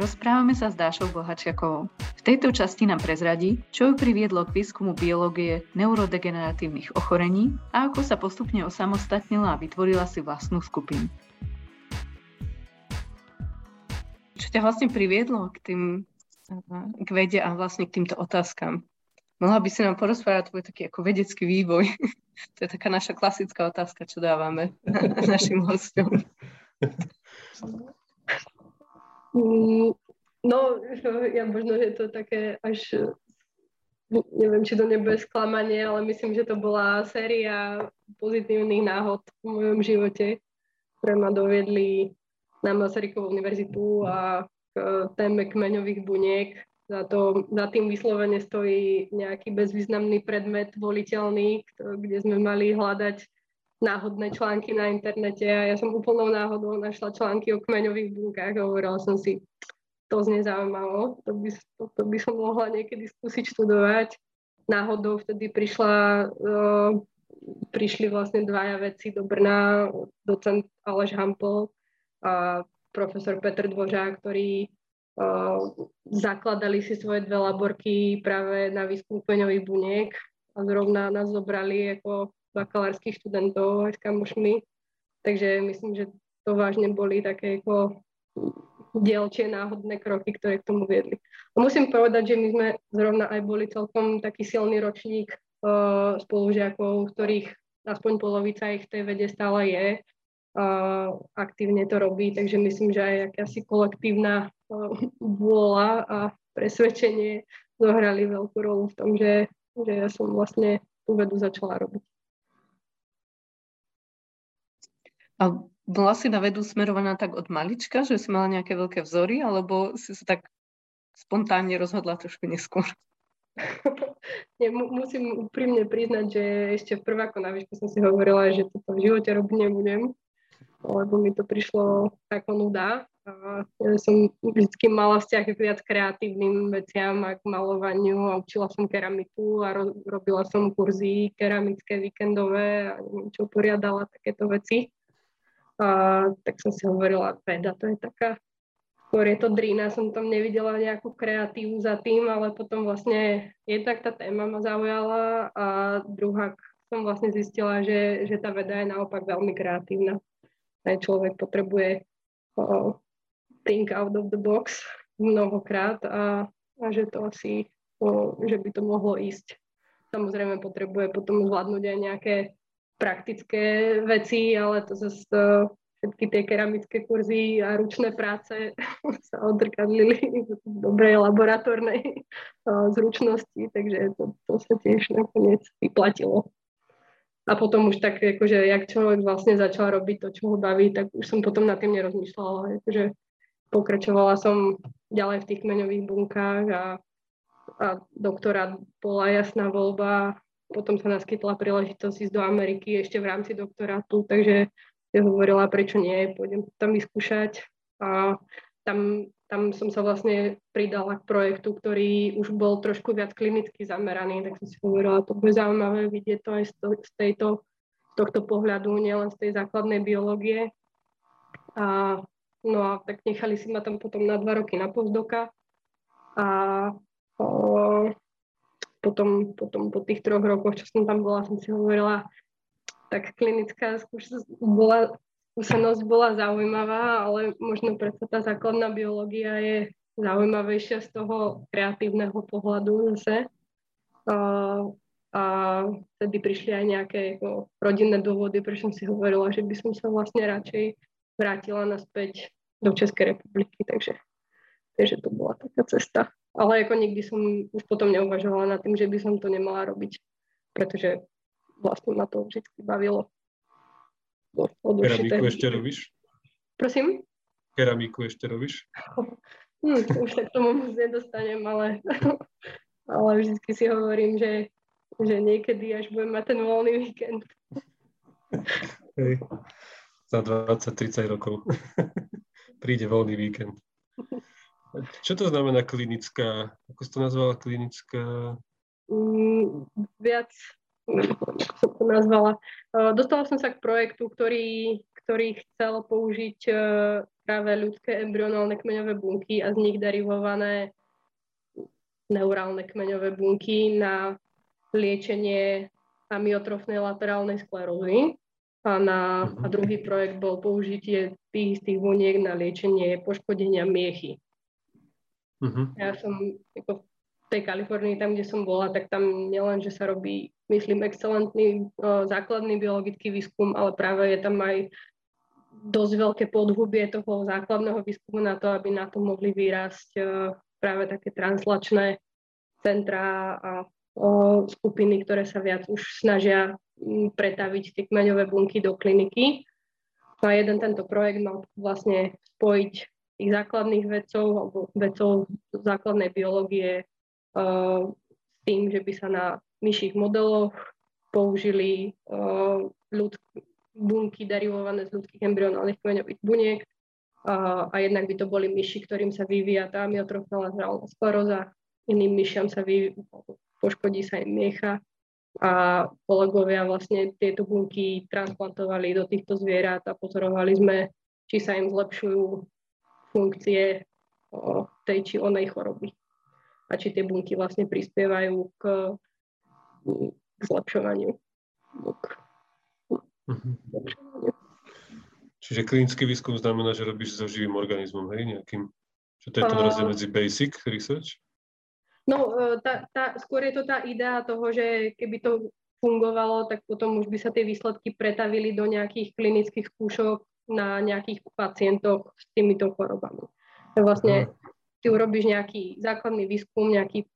Rozprávame sa s Dášou Bohačiakovou. V tejto časti nám prezradí, čo ju priviedlo k výskumu biológie neurodegeneratívnych ochorení a ako sa postupne osamostatnila a vytvorila si vlastnú skupinu. Čo ťa vlastne priviedlo k tým k vede a vlastne k týmto otázkam? Mohla by si nám porozprávať tvoj taký ako vedecký vývoj? to je taká naša klasická otázka, čo dávame našim hostom. Mm, no, ja možno, že to také až, neviem, či to nebude sklamanie, ale myslím, že to bola séria pozitívnych náhod v mojom živote, ktoré ma doviedli na Masarykovú univerzitu a k téme kmeňových buniek. Za, to, za tým vyslovene stojí nejaký bezvýznamný predmet voliteľný, kde sme mali hľadať náhodné články na internete a ja som úplnou náhodou našla články o kmeňových bunkách a hovorila som si, to znie zaujímavo, to by, to, to by som mohla niekedy skúsiť študovať. Náhodou vtedy prišla, uh, prišli vlastne dvaja veci do Brna, docent Aleš Hampel a profesor Petr Dvořák, ktorí uh, zakladali si svoje dve laborky práve na výskum kmeňových buniek a zrovna nás zobrali ako bakalárskych študentov aj s kamošmi, takže myslím, že to vážne boli také ako dielčie náhodné kroky, ktoré k tomu viedli. A musím povedať, že my sme zrovna aj boli celkom taký silný ročník uh, spolužiakov, ktorých aspoň polovica ich v tej vede stále je, uh, aktívne to robí, takže myslím, že aj akási kolektívna uh, vôľa a presvedčenie zohrali veľkú rolu v tom, že, že ja som vlastne tú vedu začala robiť. A bola si na vedu smerovaná tak od malička, že si mala nejaké veľké vzory, alebo si sa tak spontánne rozhodla trošku neskôr? Nie, mu, musím úprimne priznať, že ešte v prváku na výšku som si hovorila, že toto v živote robiť nebudem, lebo mi to prišlo ako nuda. A ja som vždy mala vzťah viac kreatívnym veciam, ako malovaniu a učila som keramiku a ro- robila som kurzy keramické víkendové a neviem čo, poriadala takéto veci. A, tak som si hovorila, veda to je taká, skôr je to drína, som tam nevidela nejakú kreatívu za tým, ale potom vlastne jednak tá téma ma zaujala a druhá som vlastne zistila, že, že tá veda je naopak veľmi kreatívna. Aj človek potrebuje uh, think out of the box mnohokrát a, a že to asi, uh, že by to mohlo ísť. Samozrejme potrebuje potom zvládnuť aj nejaké praktické veci, ale to zase všetky tie keramické kurzy a ručné práce sa odrkadlili v dobrej laboratórnej zručnosti, takže to, to sa tiež nakoniec vyplatilo. A potom už tak, akože, jak človek vlastne začal robiť to, čo ho baví, tak už som potom nad tým nerozmýšľala. Akože pokračovala som ďalej v tých kmeňových bunkách a, a doktorát bola jasná voľba potom sa naskytla príležitosť ísť do Ameriky ešte v rámci doktorátu, takže ja hovorila, prečo nie, pôjdem tam vyskúšať. A tam, tam som sa vlastne pridala k projektu, ktorý už bol trošku viac klinicky zameraný, tak som si hovorila, to bude zaujímavé vidieť to aj z, to, z tejto, tohto pohľadu, nielen z tej základnej biológie. A, no a tak nechali si ma tam potom na dva roky na postdoka. A potom, potom po tých troch rokoch, čo som tam bola, som si hovorila, tak klinická skúsenosť bola, skúsenosť bola zaujímavá, ale možno predsa tá základná biológia je zaujímavejšia z toho kreatívneho pohľadu zase. A, a vtedy prišli aj nejaké ako, rodinné dôvody, prečo som si hovorila, že by som sa vlastne radšej vrátila naspäť do Českej republiky, takže, takže to bola taká cesta. Ale ako nikdy som už potom neuvažovala nad tým, že by som to nemala robiť, pretože vlastne ma to vždy bavilo. Keramiku ešte robíš? Prosím? Keramiku ešte robíš? Hm, už sa k tomu moc nedostanem, ale, ale vždy si hovorím, že, že niekedy až budem mať ten voľný víkend. Hej. Za 20-30 rokov príde voľný víkend. Čo to znamená klinická? Ako si to nazvala klinická? Mm, viac, ako som to nazvala. Uh, dostala som sa k projektu, ktorý, ktorý chcel použiť uh, práve ľudské embryonálne kmeňové bunky a z nich derivované neurálne kmeňové bunky na liečenie amyotrofnej laterálnej sklerózy. A, na, a druhý projekt bol použitie tých istých buniek na liečenie poškodenia miechy. Uh-huh. Ja som ako v tej Kalifornii, tam, kde som bola, tak tam nielen, že sa robí, myslím, excelentný o, základný biologický výskum, ale práve je tam aj dosť veľké podhubie toho základného výskumu na to, aby na to mohli vyrásť o, práve také translačné centra a o, skupiny, ktoré sa viac už snažia pretaviť tie kmeňové bunky do kliniky. No a jeden tento projekt mal vlastne spojiť tých základných vedcov alebo vedcov základnej biológie uh, s tým, že by sa na myších modeloch použili uh, ľud, bunky derivované z ľudských embryonálnych kmeňových buniek uh, a jednak by to boli myši, ktorým sa vyvíja tá amyotrofná laterálna skleróza, iným myšiam sa vyvíja, poškodí sa im miecha a kolegovia vlastne tieto bunky transplantovali do týchto zvierat a pozorovali sme, či sa im zlepšujú funkcie tej či onej choroby a či tie bunky vlastne prispievajú k, k zlepšovaniu. K mhm. zlepšovaniu. Čiže klinický výskum znamená, že robíš so živým organizmom, hej, nejakým? Čo to je ten rozdiel medzi basic research? No, e, tá, tá, skôr je to tá idea toho, že keby to fungovalo, tak potom už by sa tie výsledky pretavili do nejakých klinických skúšok na nejakých pacientoch s týmito chorobami. Vlastne ty urobíš nejaký základný výskum, nejaký,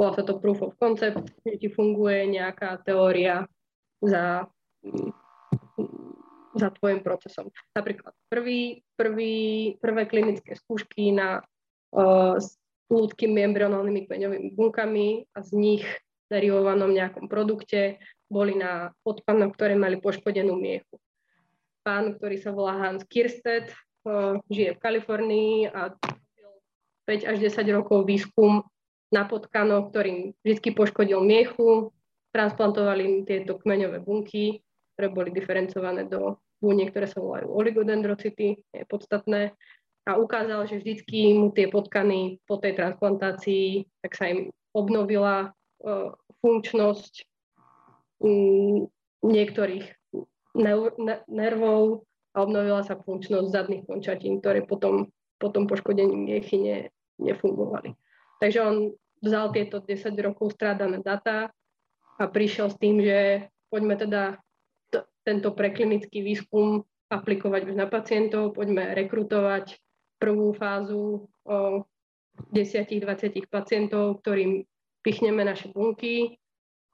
volá sa to proof of concept, že ti funguje nejaká teória za, za tvojim procesom. Napríklad prvý, prvý, prvé klinické skúšky na uh, ľudskými embryonálnymi kmeňovými bunkami a z nich derivovanom nejakom produkte boli na odpanoch, ktoré mali poškodenú miechu. Pán, ktorý sa volá Hans Kirsted, žije v Kalifornii a 5 až 10 rokov výskum na potkanoch, ktorým vždy poškodil miechu, transplantovali im tieto kmeňové bunky, ktoré boli diferencované do buniek, ktoré sa volajú oligodendrocity, je podstatné, a ukázal, že vždycky mu tie potkany po tej transplantácii, tak sa im obnovila uh, funkčnosť um, niektorých nervov a obnovila sa funkčnosť zadných končatín, ktoré potom, potom poškodení miechy ne, nefungovali. Takže on vzal tieto 10 rokov strádané data a prišiel s tým, že poďme teda t- tento preklinický výskum aplikovať už na pacientov, poďme rekrutovať prvú fázu o 10-20 pacientov, ktorým pichneme naše bunky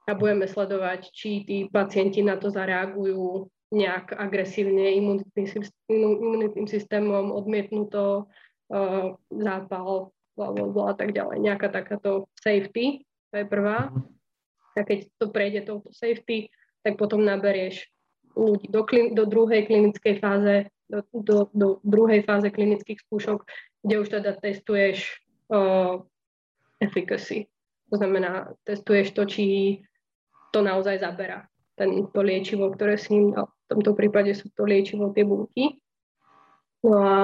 a budeme sledovať, či tí pacienti na to zareagujú nejak agresívne imunitným systémom, odmietnuto, zápal, bla, bla, bla, tak ďalej. Nejaká takáto safety, to je prvá. A keď to prejde touto safety, tak potom naberieš ľudí do, klin- do druhej klinickej fáze do, do, do druhej fáze klinických skúšok, kde už teda testuješ uh, efficacy. To znamená, testuješ to, či to naozaj zabera ten, to liečivo, ktoré si im dal. V tomto prípade sú to liečivo tie bunky. No a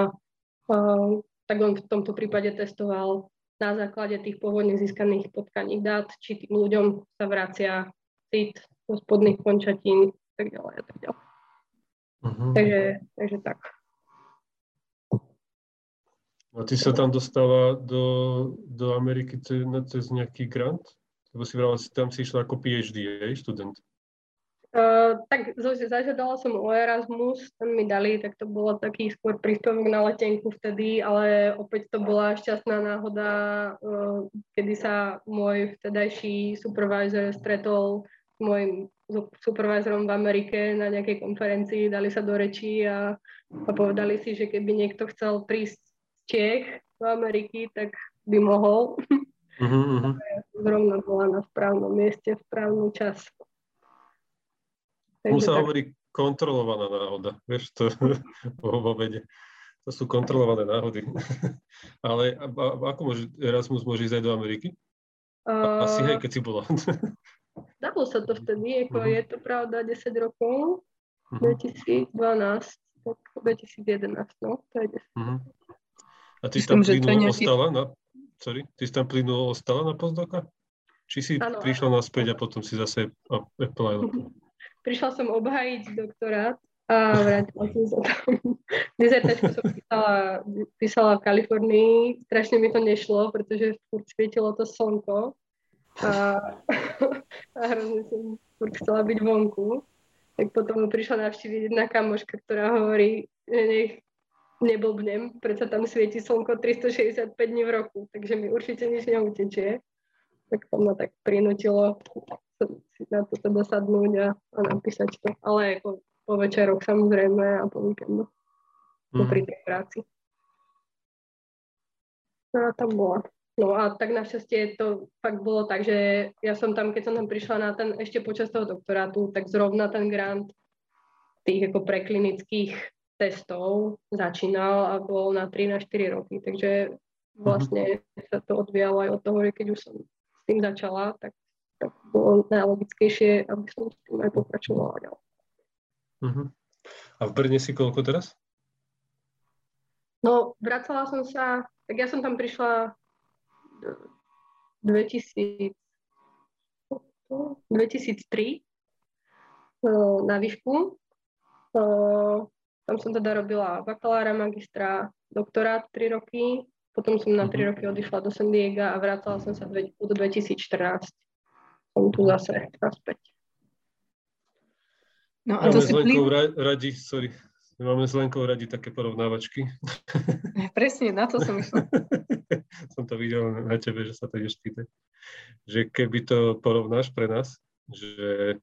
uh, tak on v tomto prípade testoval na základe tých pôvodne získaných potkaných dát, či tým ľuďom sa vracia cit do spodných končatín a tak ďalej a tak ďalej. Uh-huh. Takže, takže tak. A ty sa tam dostala do, do Ameriky cez, cez nejaký grant? Lebo si vrala, tam si išla ako PhD, hej, študent. Uh, tak zažiadala som o Erasmus, ten mi dali, tak to bolo taký skôr príspevok na letenku vtedy, ale opäť to bola šťastná náhoda, uh, kedy sa môj vtedajší supervisor stretol s môjim supervisorom v Amerike na nejakej konferencii, dali sa do rečí a, a povedali si, že keby niekto chcel prísť z Čech do Ameriky, tak by mohol. Uh-huh, Zrovna bola na správnom mieste v správny čas. Mu sa tak... hovorí kontrolovaná náhoda, vieš, to vo vede. To sú kontrolované náhody. Ale a, a, ako môže, Erasmus môže ísť aj do Ameriky? Uh... Asi hej, keď si bola. Dalo sa to vtedy, ako uh-huh. je to pravda 10 rokov, uh-huh. Mhm. 2012, tak 2011, no, to je 10. Uh-huh. A ty Myslím, tam plynulo nejaký... ostala na... Sorry, ty tam plynulo ostala na postdoka? Či si ano, prišla naspäť a potom si zase applyla? Prišla som obhajiť doktorát a vrátila som sa tam. Dizertačku som písala, písala v Kalifornii. Strašne mi to nešlo, pretože furt svietilo to slnko. A, a hrozne som furt chcela byť vonku. Tak potom prišla navštíviť jedna kamoška, ktorá hovorí, že nech neblbnem, predsa tam svieti slnko 365 dní v roku, takže mi určite nič neutečie. Tak to ma tak prinútilo si na to teda sadnúť a, a napísať to. Ale ako po večeroch samozrejme a po víkendoch. Mm. Pri tej práci. No a tam bola. No a tak našťastie to fakt bolo tak, že ja som tam, keď som tam prišla na ten, ešte počas toho doktorátu, tak zrovna ten grant tých ako preklinických testov začínal a bol na 3 na 4 roky, takže vlastne sa to odvíjalo aj od toho, že keď už som s tým začala, tak, tak bolo najlogickejšie, aby som s tým aj pokračovala ďalej. Uh-huh. A v Brne si koľko teraz? No, vracala som sa, tak ja som tam prišla 2000, 2003 na výšku. Tam som teda robila bakalára, magistra, doktorát 3 roky. Potom som na 3 mhm. roky odišla do San Diego a vracala som sa do 2014. Som tu zase naspäť. No a Máme to si Lenkou plý... radi, sorry, máme s Lenkou radi také porovnávačky. Presne, na to som išla. som to videl na tebe, že sa to ideš pýtať. Že keby to porovnáš pre nás, že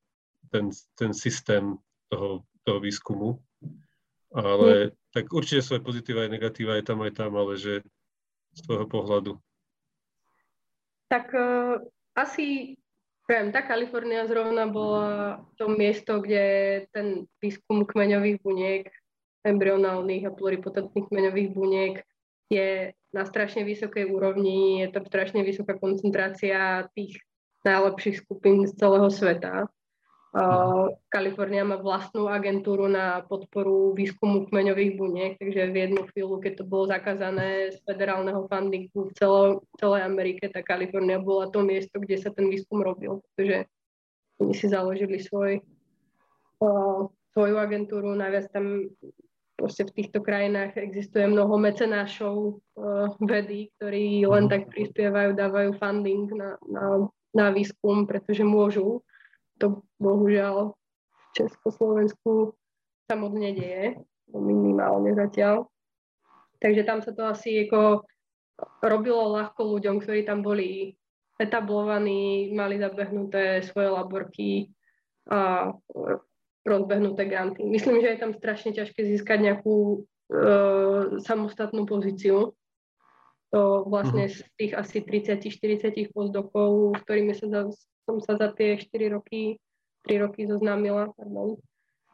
ten, ten systém toho, toho výskumu, ale mm. tak určite aj pozitíva, aj negatíva, aj tam, aj tam, ale že z tvojho pohľadu. Tak uh, asi Viem, tá Kalifornia zrovna bola to miesto, kde ten výskum kmeňových buniek, embryonálnych a pluripotentných kmeňových buniek je na strašne vysokej úrovni, je tam strašne vysoká koncentrácia tých najlepších skupín z celého sveta. Kalifornia má vlastnú agentúru na podporu výskumu kmeňových buniek, takže v jednu chvíľu, keď to bolo zakázané z federálneho fundingu v celo, celej Amerike, tak Kalifornia bola to miesto, kde sa ten výskum robil, pretože oni si založili svoj, uh, svoju agentúru, najviac tam proste v týchto krajinách existuje mnoho mecenášov uh, vedy, ktorí len mhm. tak prispievajú, dávajú funding na, na, na výskum, pretože môžu to bohužiaľ v Československu sa moc nedieje, minimálne zatiaľ. Takže tam sa to asi ako robilo ľahko ľuďom, ktorí tam boli etablovaní, mali zabehnuté svoje laborky a rozbehnuté granty. Myslím, že je tam strašne ťažké získať nejakú e, samostatnú pozíciu. To vlastne mhm. z tých asi 30-40 postdokov, s ktorými sa som sa za tie 4 roky, 3 roky zoznámila, pardon,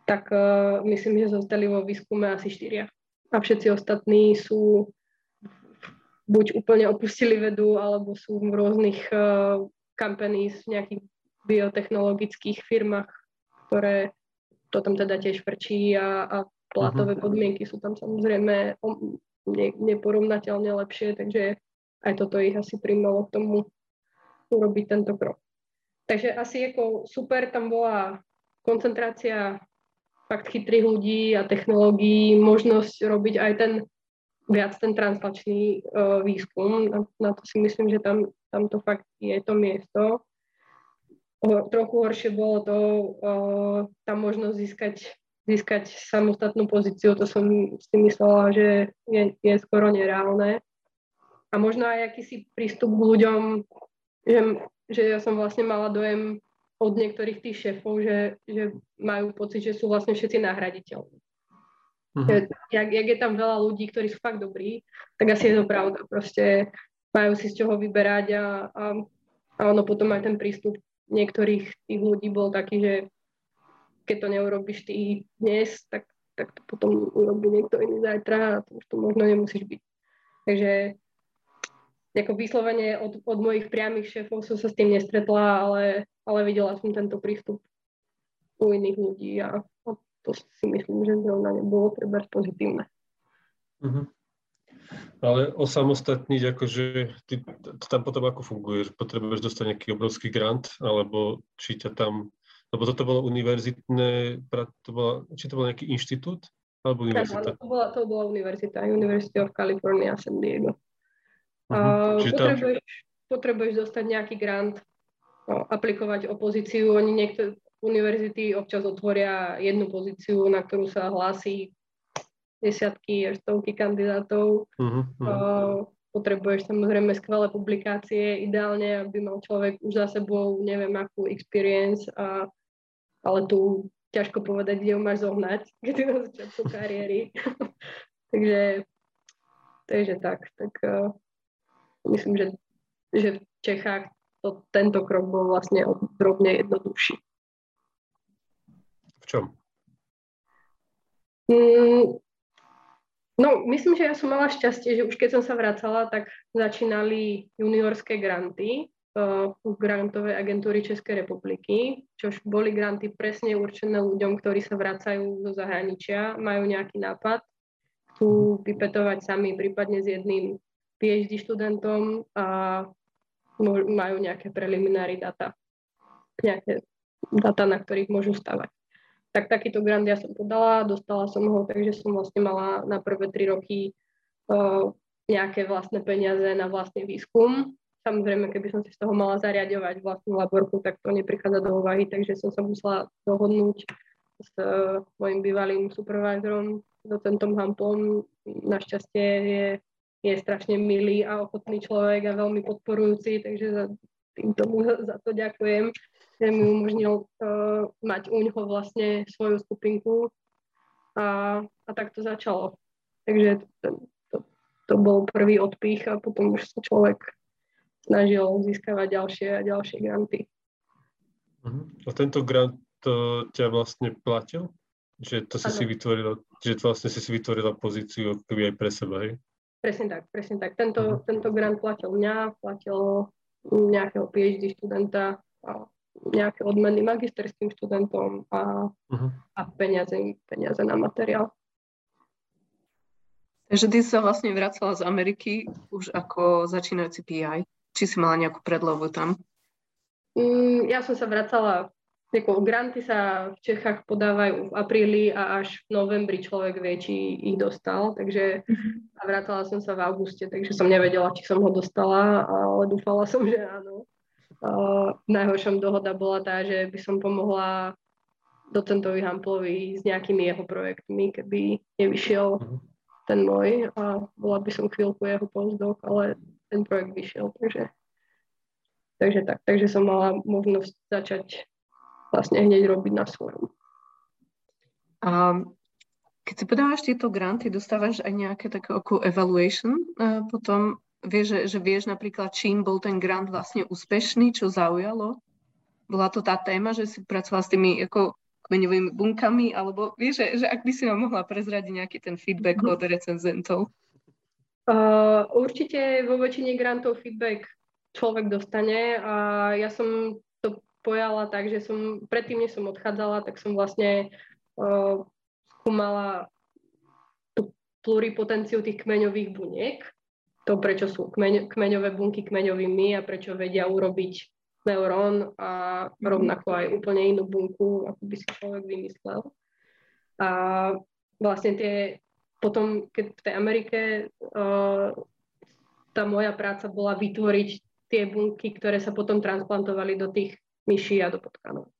tak uh, myslím, že zostali vo výskume asi 4. A všetci ostatní sú buď úplne opustili vedu, alebo sú v rôznych uh, companies, v nejakých biotechnologických firmách, ktoré to tam teda tiež frčí a, a platové uh-huh. podmienky sú tam samozrejme ne, neporovnateľne lepšie, takže aj toto ich asi primalo k tomu urobiť tento krok. Takže asi ako super tam bola koncentrácia fakt chytrých ľudí a technológií, možnosť robiť aj ten viac ten translačný uh, výskum. Na, na to si myslím, že tam, tam to fakt je to miesto. O, trochu horšie bolo to, uh, tá možnosť získať, získať samostatnú pozíciu, to som si myslela, že je, je skoro nereálne. A možno aj akýsi prístup k ľuďom, že že ja som vlastne mala dojem od niektorých tých šéfov, že, že majú pocit, že sú vlastne všetci nahraditeľní. Uh-huh. Jak, jak je tam veľa ľudí, ktorí sú fakt dobrí, tak asi je to pravda. Proste majú si z čoho vyberať a, a, a ono potom aj ten prístup niektorých tých ľudí bol taký, že keď to neurobiš ty dnes, tak, tak to potom urobí niekto iný zajtra a to už to možno nemusíš byť. Takže ako vyslovene od, od mojich priamých šéfov som sa s tým nestretla, ale, ale videla som tento prístup u iných ľudí a, to si myslím, že zrovna nebolo treba pozitívne. Uh-huh. Ale osamostatniť, akože ty tam potom ako funguješ? Potrebuješ dostať nejaký obrovský grant, alebo či ťa tam, lebo toto bolo univerzitné, to bola, či to bol nejaký inštitút? Alebo univerzita? to bola, to bola univerzita, University of California, San Diego. Uh-huh. Uh, potrebuješ, tam... potrebuješ dostať nejaký grant, no, aplikovať o pozíciu. Oni niektoré univerzity občas otvoria jednu pozíciu, na ktorú sa hlási desiatky až stovky kandidátov. Uh-huh, uh-huh. Uh, potrebuješ samozrejme skvelé publikácie, ideálne, aby mal človek už za sebou neviem akú experience, a, ale tu ťažko povedať, kde ho máš zohnať, keď na začiatku kariéry. takže, takže tak, tak uh, myslím, že, že v Čechách to, tento krok bol vlastne drobne jednoduchší. V čom? Mm, No, myslím, že ja som mala šťastie, že už keď som sa vracala, tak začínali juniorské granty uh, grantovej agentúry Českej republiky, čož boli granty presne určené ľuďom, ktorí sa vracajú zo zahraničia, majú nejaký nápad, chcú vypetovať sami, prípadne s jedným PhD študentom a majú nejaké preliminary data, nejaké data, na ktorých môžu stavať tak takýto grant ja som podala, dostala som ho, takže som vlastne mala na prvé tri roky nejaké vlastné peniaze na vlastný výskum. Samozrejme, keby som si z toho mala zariadovať vlastnú laborku, tak to neprichádza do úvahy, takže som sa musela dohodnúť s uh, mojim bývalým supervisorom, docentom Hampom. Našťastie je, je strašne milý a ochotný človek a veľmi podporujúci, takže za, tým tomu za to ďakujem že mi umožnil uh, mať u ňoho vlastne svoju skupinku a, a tak to začalo. Takže to, to, to bol prvý odpích a potom už sa človek snažil získavať ďalšie a ďalšie granty. Uh-huh. A tento grant to ťa vlastne platil? Že to si ano. si vytvorila, že vlastne si si vytvorila pozíciu aj pre seba, hej? Presne tak, presne tak. Tento, uh-huh. tento grant platil mňa, platil nejakého PhD študenta a nejaké odmeny magisterským študentom a, uh-huh. a peniaze, peniaze na materiál. Takže ty sa vlastne vracala z Ameriky už ako začínajúci PI. Či si mala nejakú predlohu tam? Mm, ja som sa vracala, ako granty sa v Čechách podávajú v apríli a až v novembri človek vie, či ich dostal, takže uh-huh. vracala som sa v auguste, takže som nevedela, či som ho dostala, ale dúfala som, že áno. Uh, najhoršom dohoda bola tá, že by som pomohla docentovi Hamplovi s nejakými jeho projektmi, keby nevyšiel uh-huh. ten môj a bola by som chvíľku jeho postdoc, ale ten projekt vyšiel, takže, takže tak. Takže som mala možnosť začať vlastne hneď robiť na svojom. A keď si podávaš tieto granty, dostávaš aj nejaké také ako evaluation uh, potom vieš, že, že vieš napríklad, čím bol ten grant vlastne úspešný, čo zaujalo? Bola to tá téma, že si pracovala s tými ako kmeňovými bunkami, alebo vieš, že, že ak by si nám mohla prezradiť nejaký ten feedback mm. od recenzentov? Uh, určite vo väčšine grantov feedback človek dostane a ja som to pojala tak, že som predtým, než som odchádzala, tak som vlastne uh, skúmala tú pluripotenciu tých kmeňových buniek to, prečo sú kmeň, kmeňové bunky kmeňovými a prečo vedia urobiť neurón a rovnako aj úplne inú bunku, ako by si človek vymyslel. A vlastne tie, potom, keď v tej Amerike uh, tá moja práca bola vytvoriť tie bunky, ktoré sa potom transplantovali do tých myší a do potkanov.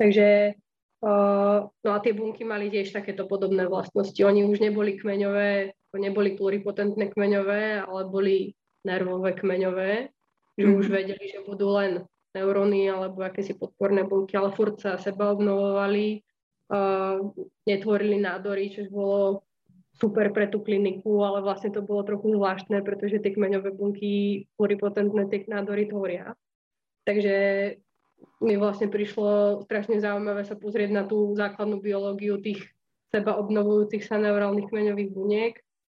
Takže uh, no a tie bunky mali tiež takéto podobné vlastnosti. Oni už neboli kmeňové neboli pluripotentné kmeňové, ale boli nervové kmeňové, že už mhm. vedeli, že budú len neuróny alebo akési podporné bunky, ale furt sa seba obnovovali, netvorili nádory, čo bolo super pre tú kliniku, ale vlastne to bolo trochu zvláštne, pretože tie kmeňové bunky pluripotentné tie nádory tvoria. Takže mi vlastne prišlo strašne zaujímavé sa pozrieť na tú základnú biológiu tých seba obnovujúcich sa neurálnych kmeňových buniek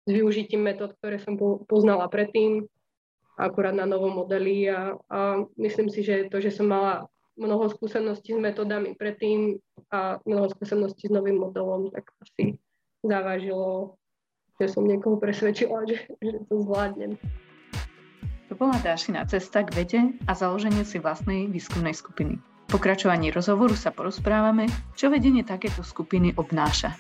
s využitím metód, ktoré som poznala predtým, akurát na novom modeli a, a myslím si, že to, že som mala mnoho skúseností s metodami predtým a mnoho skúseností s novým modelom, tak asi zavážilo, že som niekoho presvedčila, že, že to zvládnem. To bola Dášina cesta k vede a založenie si vlastnej výskumnej skupiny. V pokračovaní rozhovoru sa porozprávame, čo vedenie takéto skupiny obnáša.